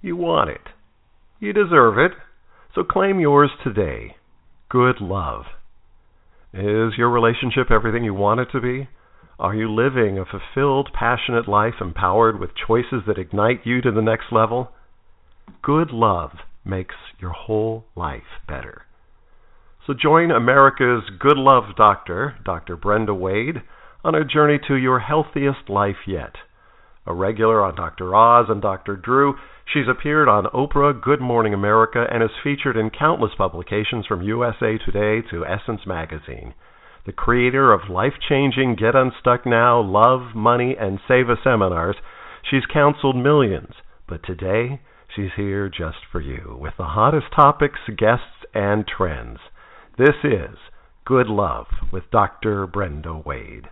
You want it. You deserve it, so claim yours today. Good love. Is your relationship everything you want it to be? Are you living a fulfilled, passionate life empowered with choices that ignite you to the next level? Good love makes your whole life better. So join America's Good Love Doctor, Dr. Brenda Wade, on a journey to your healthiest life yet. A regular on Dr. Oz and Dr. Drew, She's appeared on Oprah, Good Morning America, and is featured in countless publications from USA Today to Essence Magazine. The creator of life changing Get Unstuck Now, Love, Money, and Save a seminars, she's counseled millions. But today, she's here just for you with the hottest topics, guests, and trends. This is Good Love with Dr. Brenda Wade.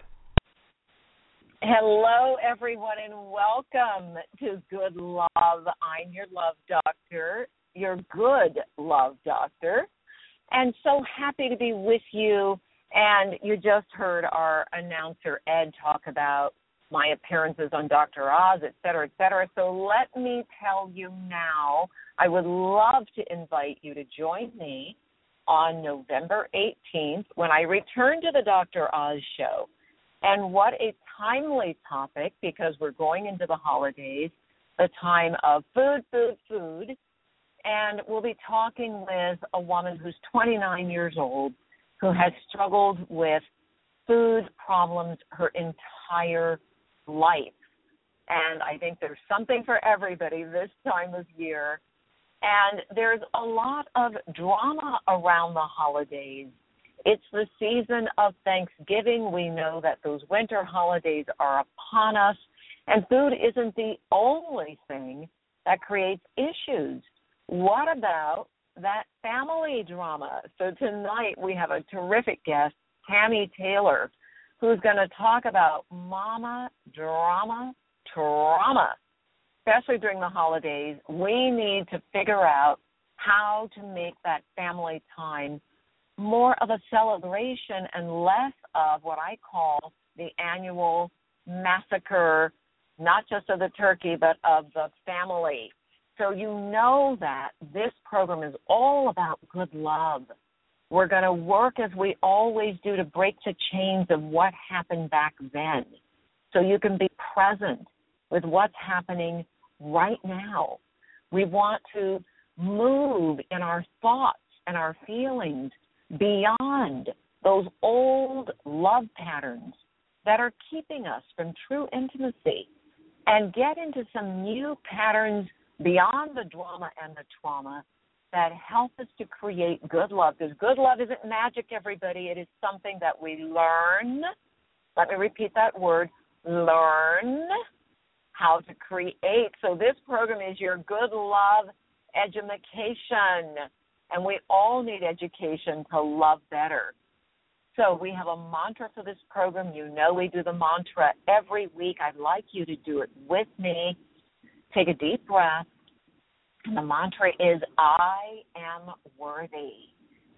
Hello, everyone, and welcome to Good Love. I'm your love doctor, your good love doctor, and so happy to be with you. And you just heard our announcer, Ed, talk about my appearances on Dr. Oz, et cetera, et cetera. So let me tell you now, I would love to invite you to join me on November 18th when I return to the Dr. Oz show. And what a timely topic because we're going into the holidays, the time of food, food, food. And we'll be talking with a woman who's 29 years old who has struggled with food problems her entire life. And I think there's something for everybody this time of year. And there's a lot of drama around the holidays it's the season of Thanksgiving. We know that those winter holidays are upon us, and food isn't the only thing that creates issues. What about that family drama? So tonight we have a terrific guest, Tammy Taylor, who's going to talk about mama drama trauma. Especially during the holidays, we need to figure out how to make that family time more of a celebration and less of what I call the annual massacre, not just of the turkey, but of the family. So you know that this program is all about good love. We're going to work as we always do to break the chains of what happened back then. So you can be present with what's happening right now. We want to move in our thoughts and our feelings beyond those old love patterns that are keeping us from true intimacy and get into some new patterns beyond the drama and the trauma that help us to create good love. Because good love isn't magic, everybody. It is something that we learn. Let me repeat that word learn how to create. So, this program is your good love education and we all need education to love better. So we have a mantra for this program. You know we do the mantra every week. I'd like you to do it with me. Take a deep breath. And the mantra is I am worthy.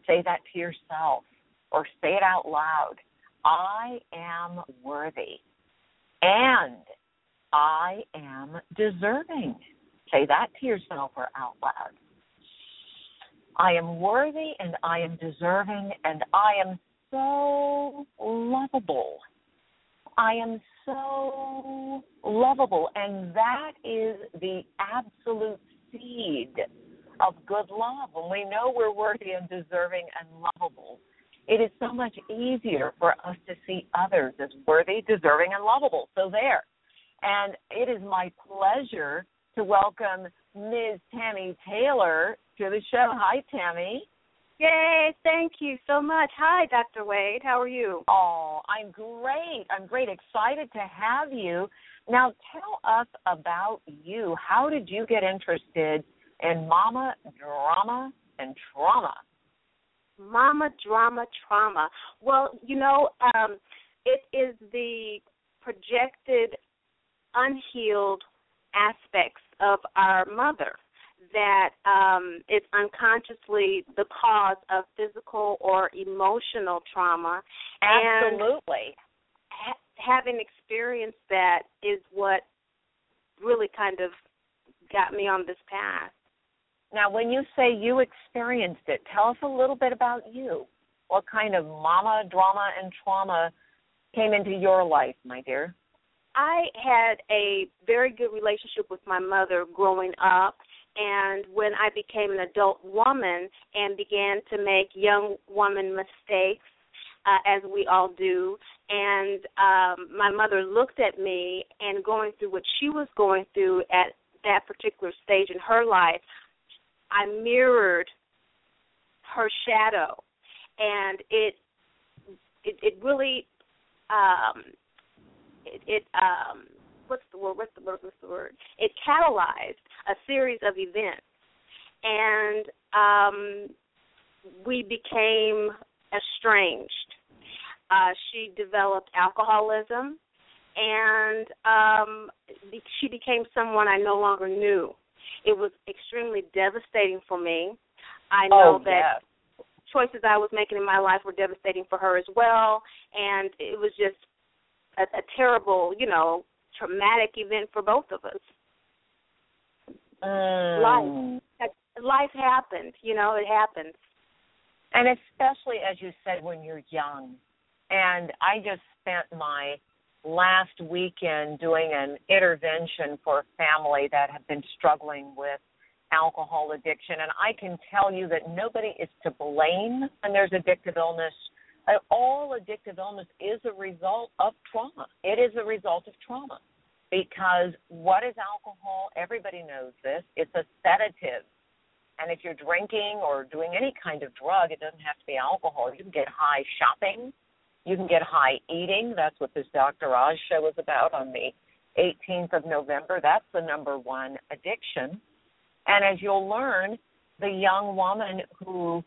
Say that to yourself or say it out loud. I am worthy. And I am deserving. Say that to yourself or out loud. I am worthy and I am deserving and I am so lovable. I am so lovable. And that is the absolute seed of good love. When we know we're worthy and deserving and lovable, it is so much easier for us to see others as worthy, deserving, and lovable. So there. And it is my pleasure to welcome Ms. Tammy Taylor to the show. Hi, Tammy. Yay, thank you so much. Hi, Dr. Wade. How are you? Oh, I'm great. I'm great. Excited to have you. Now, tell us about you. How did you get interested in mama drama and trauma? Mama drama trauma. Well, you know, um, it is the projected unhealed aspects of our mother that um, is unconsciously the cause of physical or emotional trauma. Absolutely. And ha- having experienced that is what really kind of got me on this path. Now, when you say you experienced it, tell us a little bit about you. What kind of mama drama and trauma came into your life, my dear? I had a very good relationship with my mother growing up, and when I became an adult woman and began to make young woman mistakes, uh, as we all do, and um, my mother looked at me and going through what she was going through at that particular stage in her life, I mirrored her shadow, and it it, it really um, it, um, what's the word? What's the word? What's the word? It catalyzed a series of events, and um, we became estranged. Uh, she developed alcoholism, and um, she became someone I no longer knew. It was extremely devastating for me. I know oh, that yes. choices I was making in my life were devastating for her as well, and it was just a, a terrible, you know, traumatic event for both of us. Mm. Life, life happens, you know, it happens. And especially as you said when you're young. And I just spent my last weekend doing an intervention for a family that have been struggling with alcohol addiction. And I can tell you that nobody is to blame when there's addictive illness. Uh, all addictive illness is a result of trauma. It is a result of trauma. Because what is alcohol? Everybody knows this. It's a sedative. And if you're drinking or doing any kind of drug, it doesn't have to be alcohol. You can get high shopping. You can get high eating. That's what this Dr. Oz show is about on the 18th of November. That's the number one addiction. And as you'll learn, the young woman who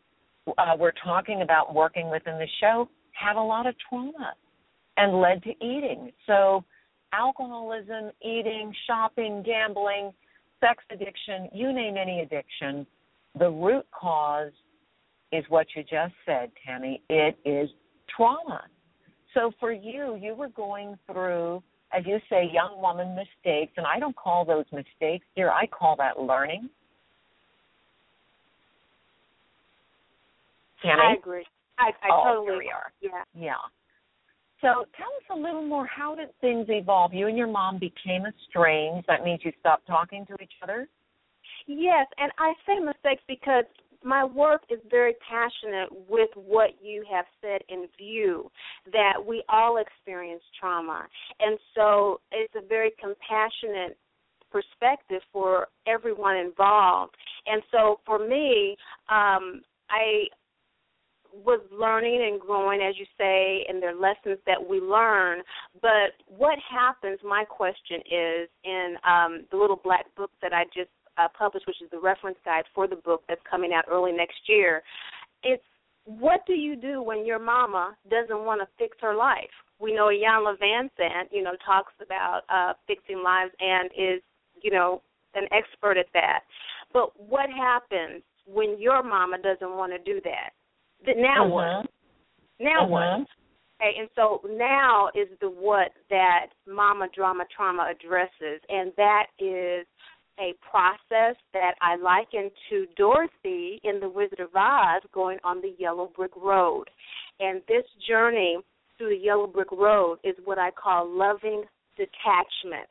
uh, we're talking about working within the show had a lot of trauma and led to eating. So alcoholism, eating, shopping, gambling, sex addiction, you name any addiction, the root cause is what you just said, Tammy. It is trauma. So for you, you were going through, as you say, young woman mistakes, and I don't call those mistakes, dear. I call that learning. Tammy? I agree. I, I oh, totally we are. Yeah. Yeah. So tell us a little more. How did things evolve? You and your mom became estranged. That means you stopped talking to each other. Yes, and I say mistakes because my work is very passionate with what you have said in view that we all experience trauma. And so it's a very compassionate perspective for everyone involved. And so for me, um, I was learning and growing, as you say, and there are lessons that we learn. But what happens, my question is, in um, the little black book that I just uh, published, which is the reference guide for the book that's coming out early next year, it's what do you do when your mama doesn't want to fix her life? We know Iyanla Vanzant, you know, talks about uh, fixing lives and is, you know, an expert at that. But what happens when your mama doesn't want to do that? Now uh-huh. what? Now uh-huh. what? Okay, and so now is the what that Mama Drama Trauma addresses, and that is a process that I liken to Dorothy in The Wizard of Oz going on the yellow brick road. And this journey through the yellow brick road is what I call loving detachment.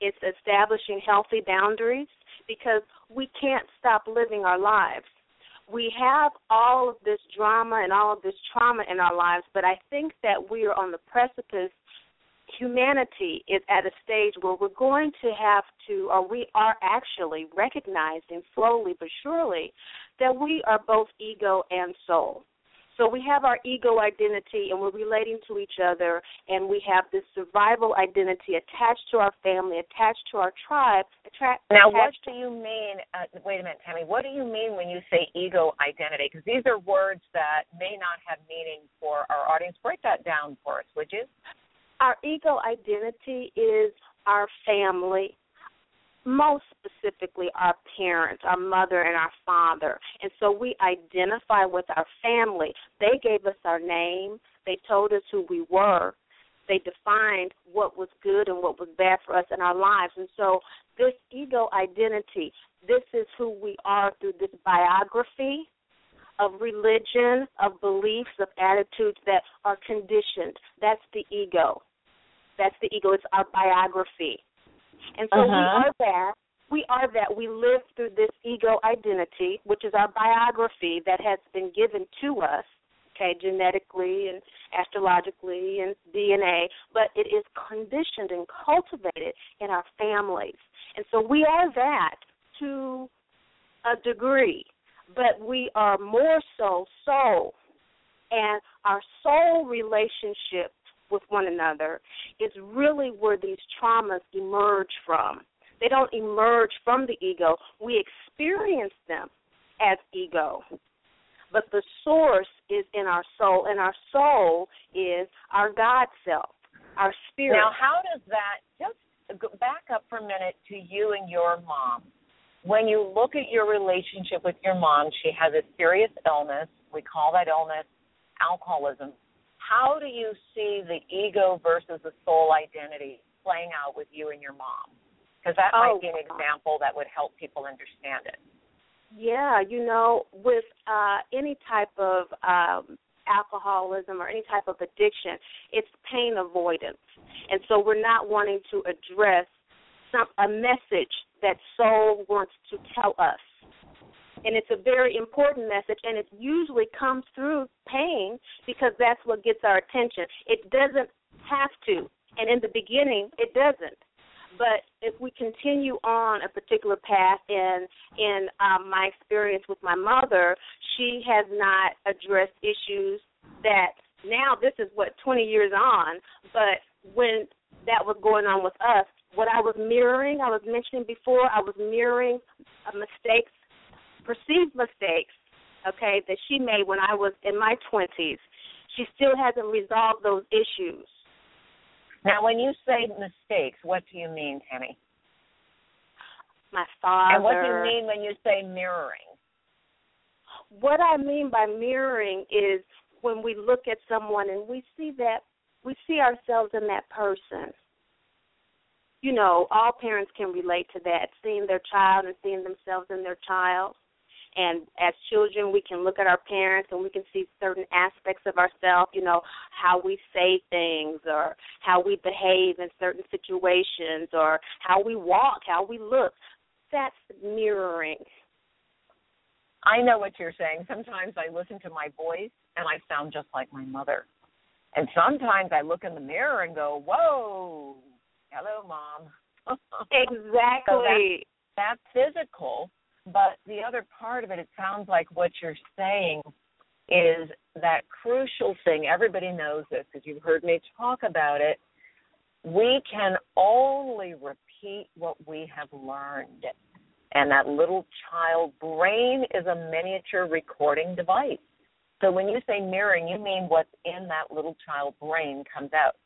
It's establishing healthy boundaries because we can't stop living our lives. We have all of this drama and all of this trauma in our lives, but I think that we are on the precipice humanity is at a stage where we're going to have to, or we are actually recognizing slowly but surely that we are both ego and soul. So we have our ego identity and we're relating to each other, and we have this survival identity attached to our family, attached to our tribe. Attra- now, what do you mean? Uh, wait a minute, Tammy. What do you mean when you say ego identity? Because these are words that may not have meaning for our audience. Break that down for us, would you? Our ego identity is our family, most specifically our parents, our mother and our father. And so we identify with our family. They gave us our name, they told us who we were. They defined what was good and what was bad for us in our lives. And so this ego identity, this is who we are through this biography of religion, of beliefs, of attitudes that are conditioned. That's the ego. That's the ego. It's our biography. And so uh-huh. we are that. We are that. We live through this ego identity, which is our biography that has been given to us, okay, genetically and astrologically and DNA, but it is conditioned and cultivated in our families. And so we are that to a degree, but we are more so soul. And our soul relationship with one another is really where these traumas emerge from. They don't emerge from the ego. We experience them as ego. But the source is in our soul, and our soul is our God self, our spirit. Now, how does that, just go back up for a minute to you and your mom. When you look at your relationship with your mom, she has a serious illness. We call that illness alcoholism how do you see the ego versus the soul identity playing out with you and your mom? Because that oh, might be an example that would help people understand it. Yeah, you know, with uh, any type of um, alcoholism or any type of addiction, it's pain avoidance. And so we're not wanting to address some a message that soul wants to tell us and it's a very important message and it usually comes through pain because that's what gets our attention. It doesn't have to and in the beginning it doesn't. But if we continue on a particular path in in um, my experience with my mother she has not addressed issues that now this is what 20 years on but when that was going on with us what I was mirroring, I was mentioning before, I was mirroring mistakes perceived mistakes, okay, that she made when I was in my 20s. She still hasn't resolved those issues. Now, when you say mistakes, what do you mean, Tammy? My father. And what do you mean when you say mirroring? What I mean by mirroring is when we look at someone and we see that we see ourselves in that person. You know, all parents can relate to that, seeing their child and seeing themselves in their child. And as children, we can look at our parents and we can see certain aspects of ourselves, you know, how we say things or how we behave in certain situations or how we walk, how we look. That's mirroring. I know what you're saying. Sometimes I listen to my voice and I sound just like my mother. And sometimes I look in the mirror and go, "Whoa, hello, mom." exactly. so that's, that's physical, but the other part of it, it sounds like what you're saying is that crucial thing. Everybody knows this because you've heard me talk about it. We can only repeat what we have learned. And that little child brain is a miniature recording device. So when you say mirroring, you mean what's in that little child brain comes out.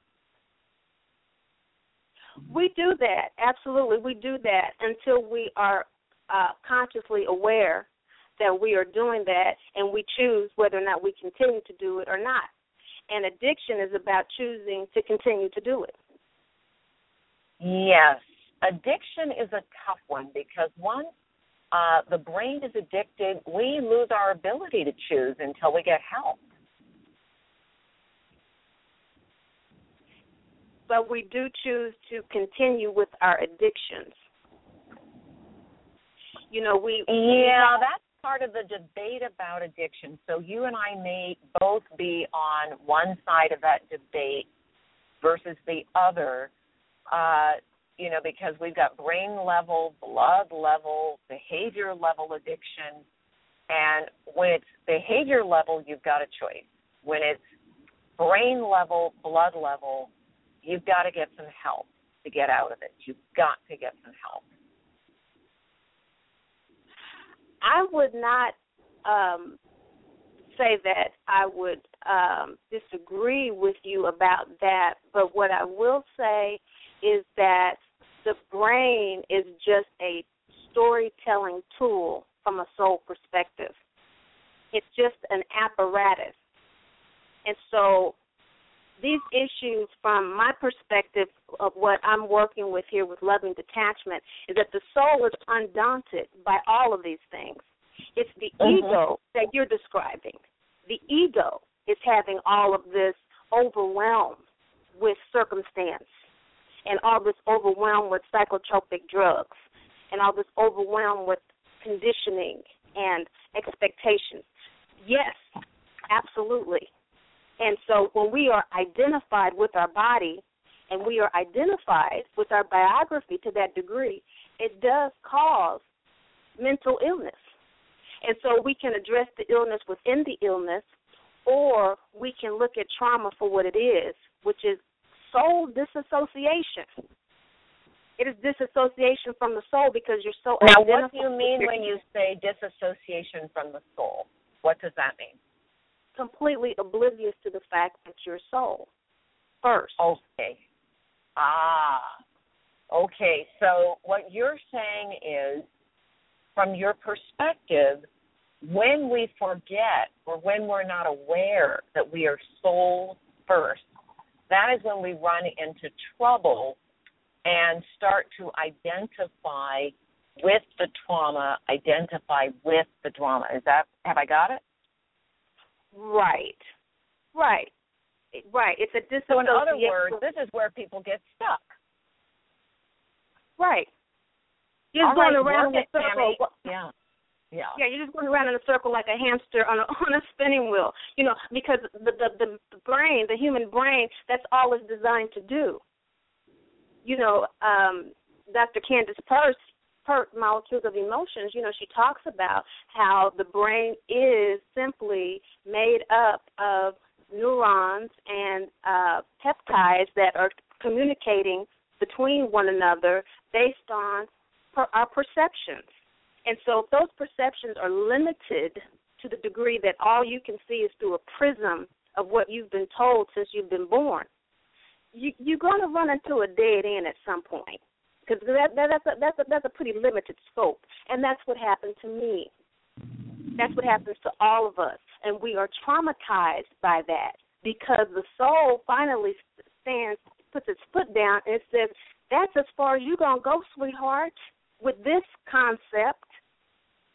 We do that. Absolutely. We do that until we are uh, consciously aware that we are doing that and we choose whether or not we continue to do it or not. And addiction is about choosing to continue to do it. Yes. Addiction is a tough one because once uh, the brain is addicted, we lose our ability to choose until we get help. but we do choose to continue with our addictions. You know, we Yeah, that's part of the debate about addiction. So you and I may both be on one side of that debate versus the other. Uh, you know, because we've got brain level, blood level, behavior level addiction. And when it's behavior level, you've got a choice. When it's brain level, blood level, you've got to get some help to get out of it. You've got to get some help. I would not um, say that I would um, disagree with you about that, but what I will say is that the brain is just a storytelling tool from a soul perspective. It's just an apparatus. And so these issues from my perspective of what I'm working with here with loving detachment is that the soul is undaunted by all of these things. It's the Mhm. ego that you're describing. The ego is having all of this overwhelmed with circumstance and all this overwhelmed with psychotropic drugs and all this overwhelmed with conditioning and expectations. Yes, absolutely. And so when we are identified with our body and we are identified with our biography to that degree, it does cause mental illness. And so we can address the illness within the illness or we can look at trauma for what it is, which is soul disassociation. It is disassociation from the soul because you're so Now, what do you mean when you say disassociation from the soul? What does that mean? Completely oblivious to the fact that you're soul first. Okay. Ah. Okay. So what you're saying is, from your perspective, when we forget or when we're not aware that we are soul first, that is when we run into trouble and start to identify with the trauma, identify with the drama. Is that have I got it? Right. Right. Right. It's a disassociation. So in other words, this is where people get stuck. right. You're All just going right, around in a circle. Yeah. Yeah. Yeah, you're just going around in a circle like a hamster on a on a spinning wheel. You know, because the the the, the brain, the human brain, that's all it's designed to do. You know, um, Dr. Candace Purse, Pert, Molecules of Emotions, you know, she talks about how the brain is simply made up of neurons and uh, peptides that are communicating between one another based on per- our perceptions. And so if those perceptions are limited to the degree that all you can see is through a prism of what you've been told since you've been born, you, you're going to run into a dead end at some point because that, that, that's a, that's a, that's a pretty limited scope, and that's what happened to me. That's what happens to all of us, and we are traumatized by that because the soul finally stands, puts its foot down, and says, "That's as far as you're gonna go, sweetheart." With this concept,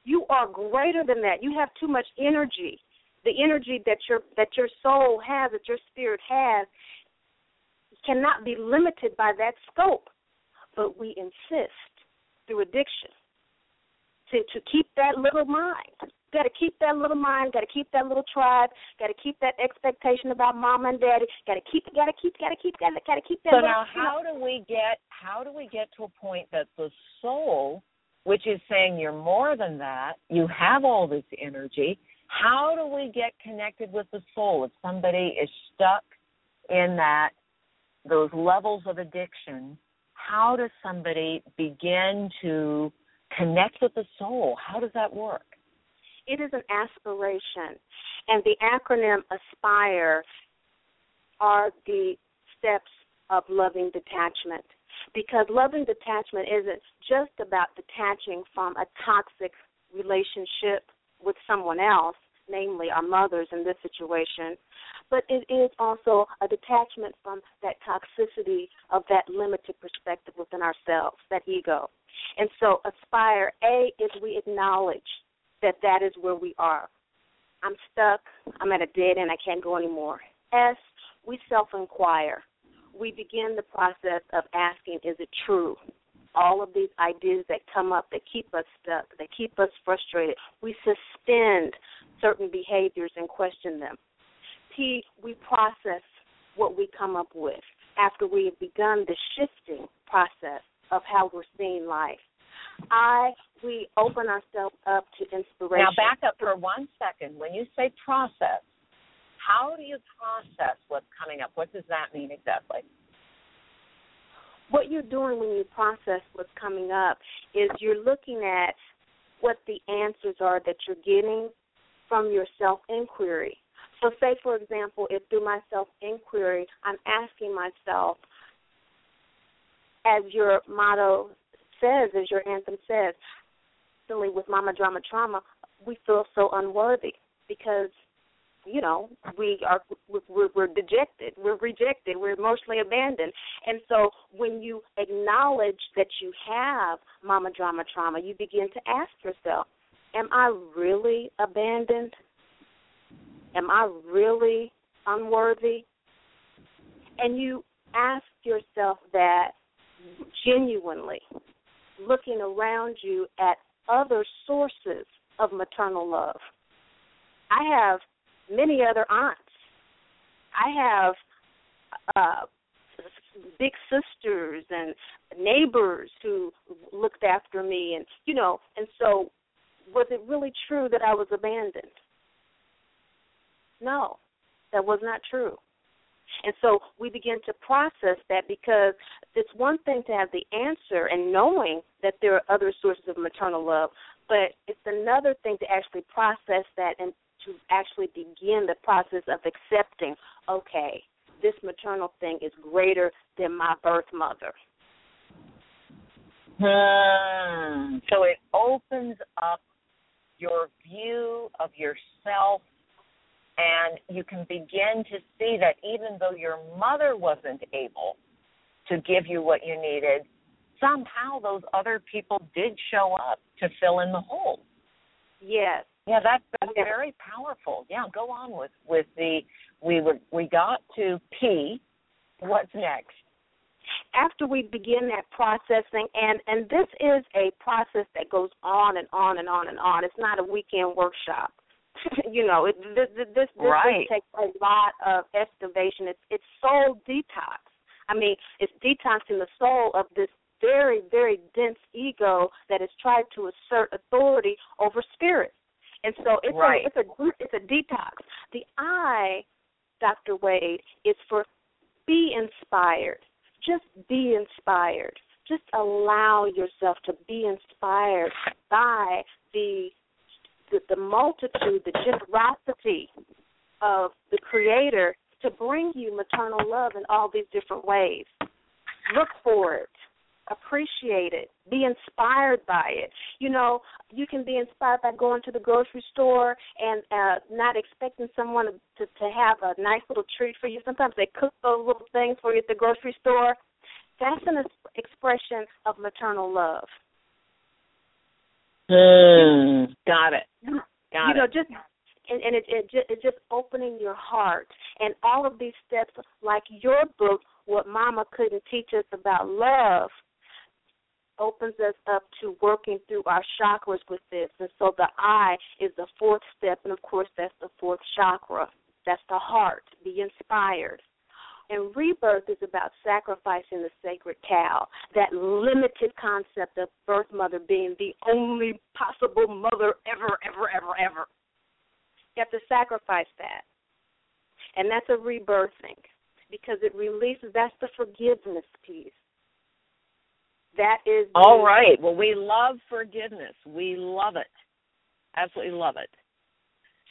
you are greater than that. You have too much energy. The energy that your that your soul has, that your spirit has, cannot be limited by that scope. But we insist through addiction to to keep that little mind. Got to keep that little mind. Got to keep that little tribe. Got to keep that expectation about mom and daddy. Got to keep. Got to keep. Got to keep. Got to. Got to keep that. So now, how do we get how do we get to a point that the soul, which is saying you're more than that, you have all this energy. How do we get connected with the soul if somebody is stuck in that those levels of addiction? How does somebody begin to connect with the soul? How does that work? it is an aspiration, and the acronym ASPIRE are the steps of loving detachment. Because loving detachment isn't just about detaching from a toxic relationship with someone else, namely our mothers in this situation, but it is also a detachment from that toxicity of that limited perspective within ourselves, that ego. And so, aspire, A, is we acknowledge that that is where we are. I'm stuck. I'm at a dead end. I can't go anymore. S, we self inquire. we begin the process of asking, is it true? All of these ideas that come up that keep us stuck, that keep us frustrated, we suspend certain behaviors and question them. We process what we come up with after we have begun the shifting process of how we're seeing life. I we open ourselves up to inspiration. Now back up for one second. When you say process, how do you process what's coming up? What does that mean exactly? What you're doing when you process what's coming up is you're looking at what the answers are that you're getting from your self inquiry. So, say, for example, if through my self inquiry, I'm asking myself, as your motto says, as your anthem says, constantly with mama drama trauma, we feel so unworthy because you know we are we're, we're dejected we're rejected we're emotionally abandoned. And so when you acknowledge that you have mama drama trauma you begin to ask yourself am i really abandoned am i really unworthy and you ask yourself that genuinely looking around you at other sources of maternal love. I have many other aunts. I have uh, big sisters and neighbors who looked after me, and you know, and so was it really true that I was abandoned? No, that was not true. And so we begin to process that because it's one thing to have the answer and knowing that there are other sources of maternal love, but it's another thing to actually process that and to actually begin the process of accepting, okay, this maternal thing is greater than my birth mother. Hmm. So it opens up your view of yourself and you can begin to see that even though your mother wasn't able to give you what you needed, somehow those other people did show up to fill in the hole. Yes. Yeah, that's, that's yes. very powerful. Yeah, go on with with the we were we got to P. What's next? After we begin that processing, and and this is a process that goes on and on and on and on. It's not a weekend workshop. you know, it, this this, this, right. this takes a lot of excavation. It's it's soul detox. I mean, it's detoxing the soul of this very very dense ego that has tried to assert authority over spirit. And so it's right. a it's a it's a detox. The I, Dr. Wade, is for be inspired. Just be inspired. Just allow yourself to be inspired by the the, the multitude, the generosity of the Creator to bring you maternal love in all these different ways. Look for it. Appreciate it. Be inspired by it. You know, you can be inspired by going to the grocery store and uh not expecting someone to to have a nice little treat for you. Sometimes they cook those little things for you at the grocery store. That's an expression of maternal love. Mm, got it. Got you it. know, just and, and it, it just, it's just opening your heart and all of these steps, like your book, what Mama couldn't teach us about love, opens us up to working through our chakras with this. And so the I is the fourth step, and of course that's the fourth chakra. That's the heart. Be inspired. And rebirth is about sacrificing the sacred cow, that limited concept of birth mother being the only possible mother ever, ever, ever, ever. You have to sacrifice that. And that's a rebirthing because it releases, that's the forgiveness piece. That is. All right. Well, we love forgiveness. We love it. Absolutely love it.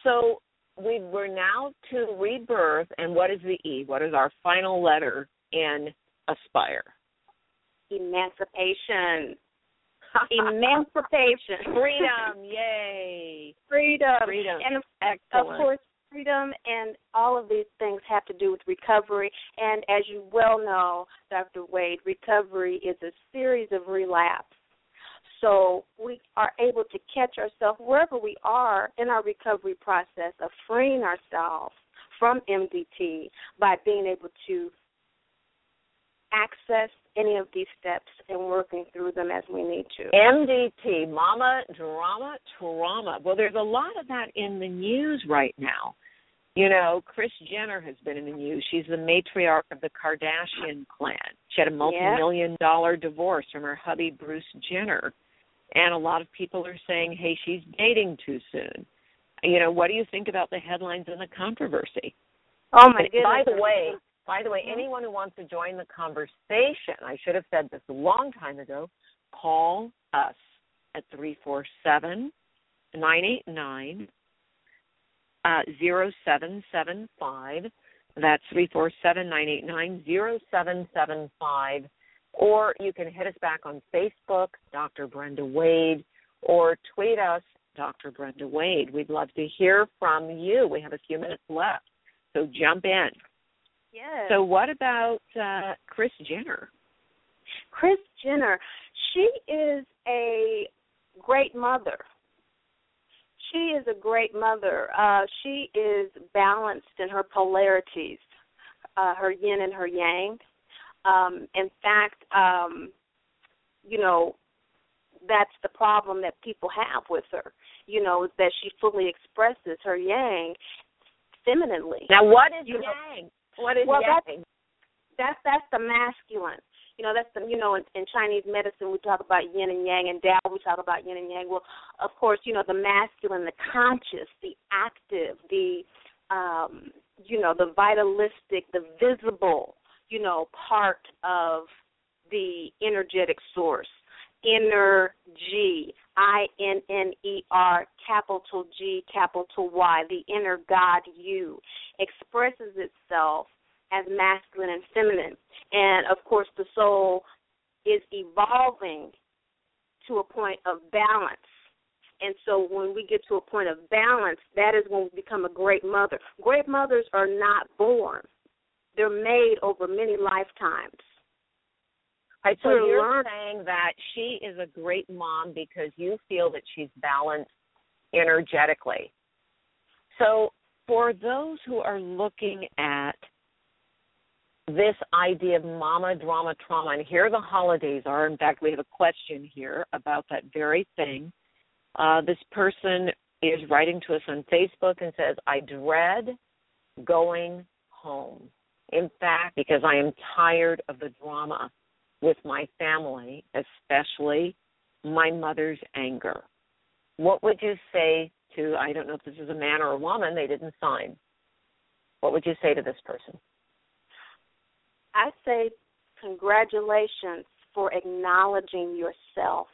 So, we we're now to rebirth, and what is the E? What is our final letter in aspire? Emancipation. Emancipation. Freedom. Yay. Freedom. Freedom. And of, Excellent. of course, freedom and all of these things have to do with recovery. And as you well know, Dr. Wade, recovery is a series of relapse. So we are able to catch ourselves wherever we are in our recovery process of freeing ourselves from MDT by being able to access any of these steps and working through them as we need to. MDT, Mama Drama Trauma. Well, there's a lot of that in the news right now. You know, Kris Jenner has been in the news. She's the matriarch of the Kardashian clan. She had a multi-million dollar divorce from her hubby Bruce Jenner. And a lot of people are saying, "Hey, she's dating too soon." You know, what do you think about the headlines and the controversy? Oh my goodness. By the way, by the way, anyone who wants to join the conversation, I should have said this a long time ago, call us at 347 989 uh, 0775. That's 347 989 0775. Or you can hit us back on Facebook, Dr. Brenda Wade, or tweet us, Dr. Brenda Wade. We'd love to hear from you. We have a few minutes left, so jump in. Yes. So, what about uh, Kris Jenner? Kris Jenner, she is a great mother. She is a great mother. Uh, she is balanced in her polarities, uh, her yin and her yang. Um, in fact, um, you know, that's the problem that people have with her. You know, that she fully expresses her yang femininely. Now, what is you yang? Know, what is well, yang? That's, that's that's the masculine. You know, that's the you know in, in Chinese medicine we talk about yin and yang, and Tao we talk about yin and yang. Well, of course, you know the masculine, the conscious, the active, the um, you know the vitalistic, the visible, you know part of the energetic source. Energy, I N N E R, capital G, capital Y, the inner God you, expresses itself as masculine and feminine. And of course, the soul is evolving to a point of balance. And so when we get to a point of balance, that is when we become a great mother. Great mothers are not born, they're made over many lifetimes. Right, so you're saying that she is a great mom because you feel that she's balanced energetically. So for those who are looking at this idea of mama drama trauma, and here the holidays are. In fact, we have a question here about that very thing. Uh, this person is writing to us on Facebook and says, I dread going home. In fact, because I am tired of the drama with my family, especially my mother's anger. What would you say to, I don't know if this is a man or a woman, they didn't sign. What would you say to this person? I say congratulations for acknowledging yourself,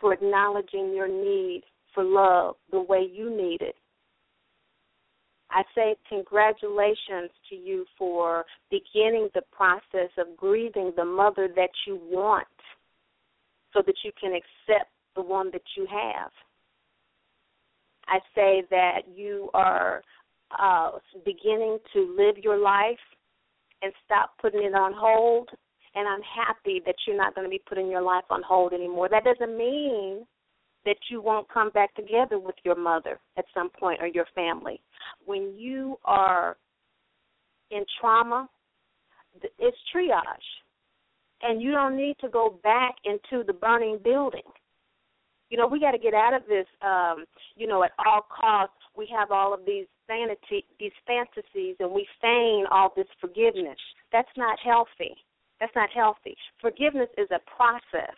for acknowledging your need for love the way you need it. I say congratulations to you for beginning the process of grieving the mother that you want so that you can accept the one that you have. I say that you are uh, beginning to live your life and stop putting it on hold. And I'm happy that you're not going to be putting your life on hold anymore. That doesn't mean that you won't come back together with your mother at some point or your family. When you are in trauma, it's triage. And you don't need to go back into the burning building. You know, we got to get out of this, um, you know, at all costs. We have all of these vanity, these fantasies, and we feign all this forgiveness. That's not healthy. That's not healthy. Forgiveness is a process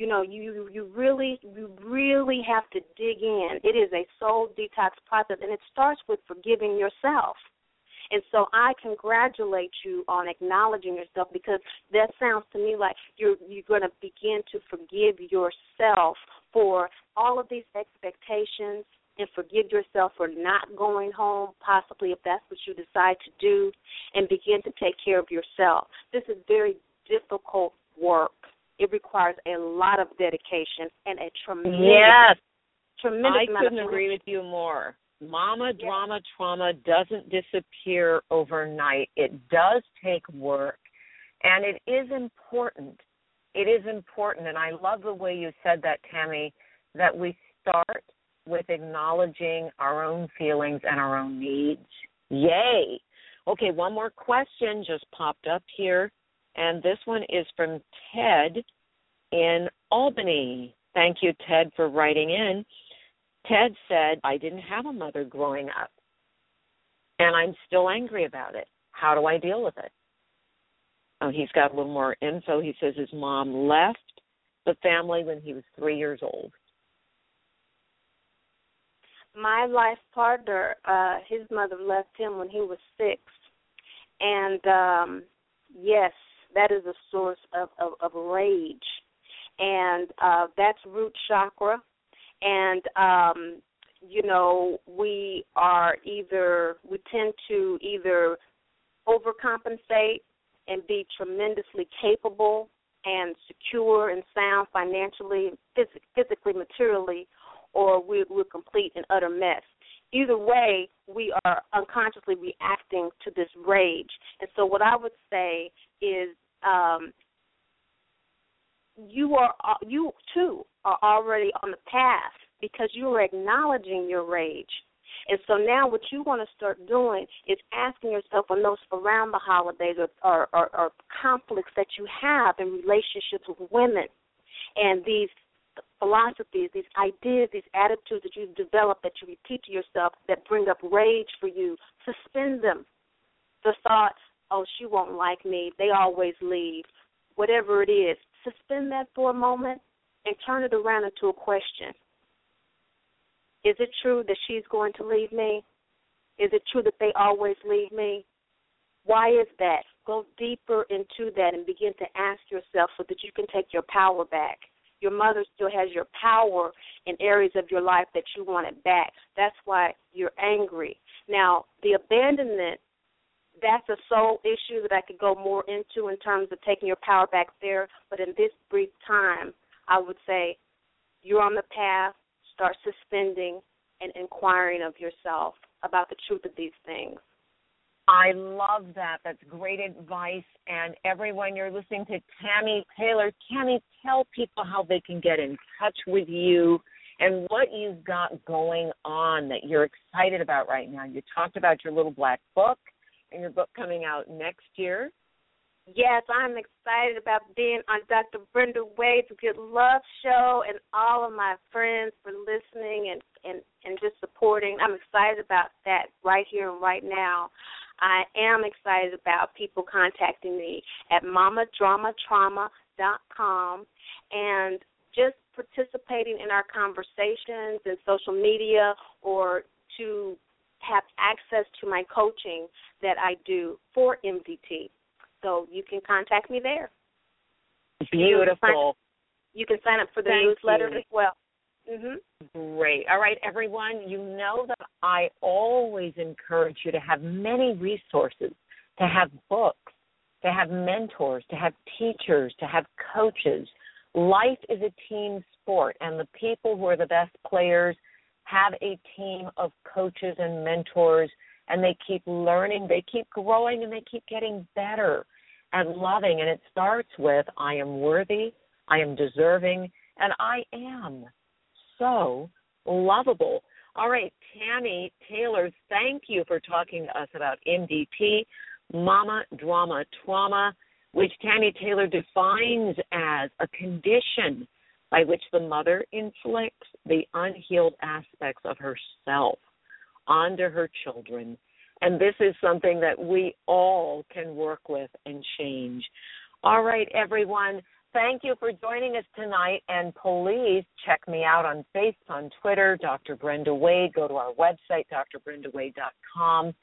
you know you you really you really have to dig in. It is a soul detox process and it starts with forgiving yourself. And so i congratulate you on acknowledging yourself because that sounds to me like you're you're going to begin to forgive yourself for all of these expectations and forgive yourself for not going home, possibly if that's what you decide to do, and begin to take care of yourself. This is very difficult work it requires a lot of dedication and a tremendous yes. tremendous I couldn't agree with you more. Mama yes. drama trauma doesn't disappear overnight. It does take work and it is important. It is important and I love the way you said that Tammy that we start with acknowledging our own feelings and our own needs. Yay. Okay, one more question just popped up here, and this one is from Ted in Albany. Thank you, Ted, for writing in. Ted said, I didn't have a mother growing up, and I'm still angry about it. How do I deal with it? Oh, he's got a little more info. He says his mom left the family when he was three years old. My life partner, uh, his mother left him when he was six. And um yes, that is a source of, of, of rage. And uh that's root chakra. And um you know, we are either we tend to either overcompensate and be tremendously capable and secure and sound financially, phys- physically, materially, or we, we're complete and utter mess. Either way, we are unconsciously reacting to this rage. And so, what I would say is, um, you are uh, you too are already on the path because you are acknowledging your rage. And so now what you want to start doing is asking yourself when those around the holidays or, or, or, or conflicts that you have in relationships with women and these philosophies, these ideas, these attitudes that you've developed that you repeat to yourself that bring up rage for you, suspend them. The thought, oh, she won't like me, they always leave, whatever it is, suspend that for a moment and turn it around into a question. Is it true that she's going to leave me? Is it true that they always leave me? Why is that? Go deeper into that and begin to ask yourself so that you can take your power back. Your mother still has your power in areas of your life that you want it back. That's why you're angry. Now, the abandonment, that's a soul issue that I could go more into in terms of taking your power back there. But in this brief time, I would say you're on the path, start suspending and inquiring of yourself about the truth of these things. I love that. That's great advice. And everyone, you're listening to Tammy Taylor. Tammy, tell people how they can get in touch with you and what you've got going on that you're excited about right now. You talked about your little black book and your book coming out next year. Yes, I'm excited about being on Dr. Brenda Wade's Good Love Show and all of my friends for listening and, and, and just supporting. I'm excited about that right here and right now. I am excited about people contacting me at mamadramatrauma.com and just participating in our conversations and social media or to have access to my coaching that I do for MDT. So you can contact me there. Beautiful. You can sign up for the Thank newsletter you. as well. Mhm. Great. All right, everyone. You know that I always encourage you to have many resources, to have books, to have mentors, to have teachers, to have coaches. Life is a team sport, and the people who are the best players have a team of coaches and mentors, and they keep learning, they keep growing, and they keep getting better at loving. And it starts with I am worthy, I am deserving, and I am so lovable. All right, Tammy Taylor, thank you for talking to us about MDT, Mama Drama Trauma, which Tammy Taylor defines as a condition by which the mother inflicts the unhealed aspects of herself onto her children. And this is something that we all can work with and change. All right, everyone. Thank you for joining us tonight. And please check me out on Facebook, on Twitter, Dr. Brenda Wade. Go to our website, drbrendawade.com.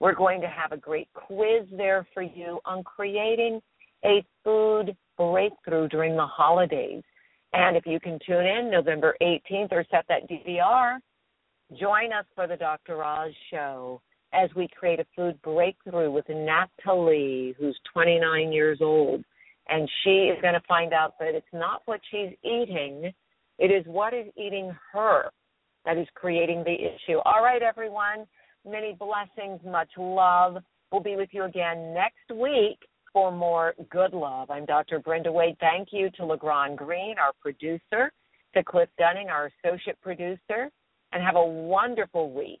We're going to have a great quiz there for you on creating a food breakthrough during the holidays. And if you can tune in November 18th or set that DVR, join us for the Dr. Oz show as we create a food breakthrough with Natalie, who's 29 years old. And she is going to find out that it's not what she's eating, it is what is eating her that is creating the issue. All right, everyone. Many blessings, much love. We'll be with you again next week for more good love. I'm Dr. Brenda Wade. Thank you to LeGrand Green, our producer, to Cliff Dunning, our associate producer, and have a wonderful week.